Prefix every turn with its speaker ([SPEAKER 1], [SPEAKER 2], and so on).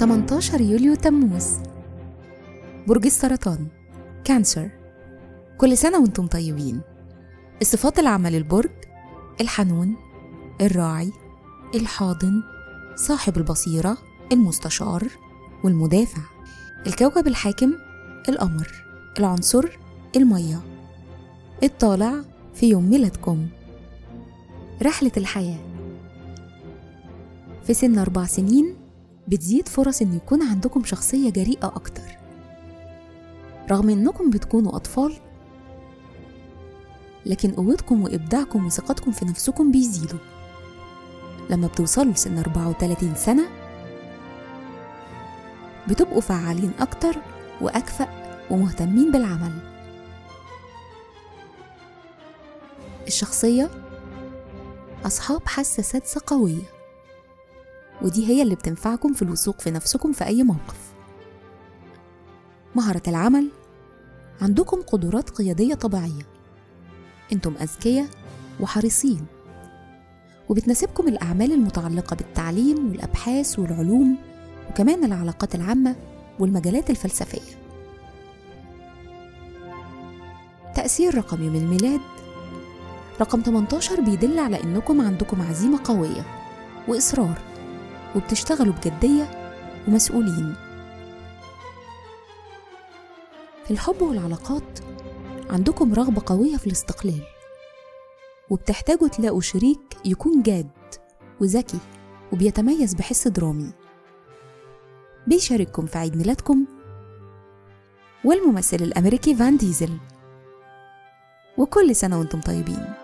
[SPEAKER 1] 18 يوليو تموز. برج السرطان. كانسر. كل سنة وأنتم طيبين. الصفات العامة للبرج الحنون الراعي الحاضن صاحب البصيرة المستشار والمدافع. الكوكب الحاكم القمر. العنصر المية. الطالع في يوم ميلادكم. رحلة الحياة. في سن أربع سنين بتزيد فرص إن يكون عندكم شخصية جريئة أكتر. رغم إنكم بتكونوا أطفال لكن قوتكم وإبداعكم وثقتكم في نفسكم بيزيدوا. لما بتوصلوا لسن 34 سنة بتبقوا فعالين أكتر وأكفأ ومهتمين بالعمل. الشخصية أصحاب سادسة قوية ودي هي اللي بتنفعكم في الوثوق في نفسكم في أي موقف. مهارة العمل. عندكم قدرات قيادية طبيعية. أنتم أذكياء وحريصين. وبتناسبكم الأعمال المتعلقة بالتعليم والأبحاث والعلوم وكمان العلاقات العامة والمجالات الفلسفية. تأثير رقم يوم الميلاد. رقم 18 بيدل على إنكم عندكم عزيمة قوية وإصرار. وبتشتغلوا بجدية ومسؤولين. في الحب والعلاقات عندكم رغبة قوية في الاستقلال وبتحتاجوا تلاقوا شريك يكون جاد وذكي وبيتميز بحس درامي. بيشارككم في عيد ميلادكم والممثل الأمريكي فان ديزل. وكل سنة وأنتم طيبين.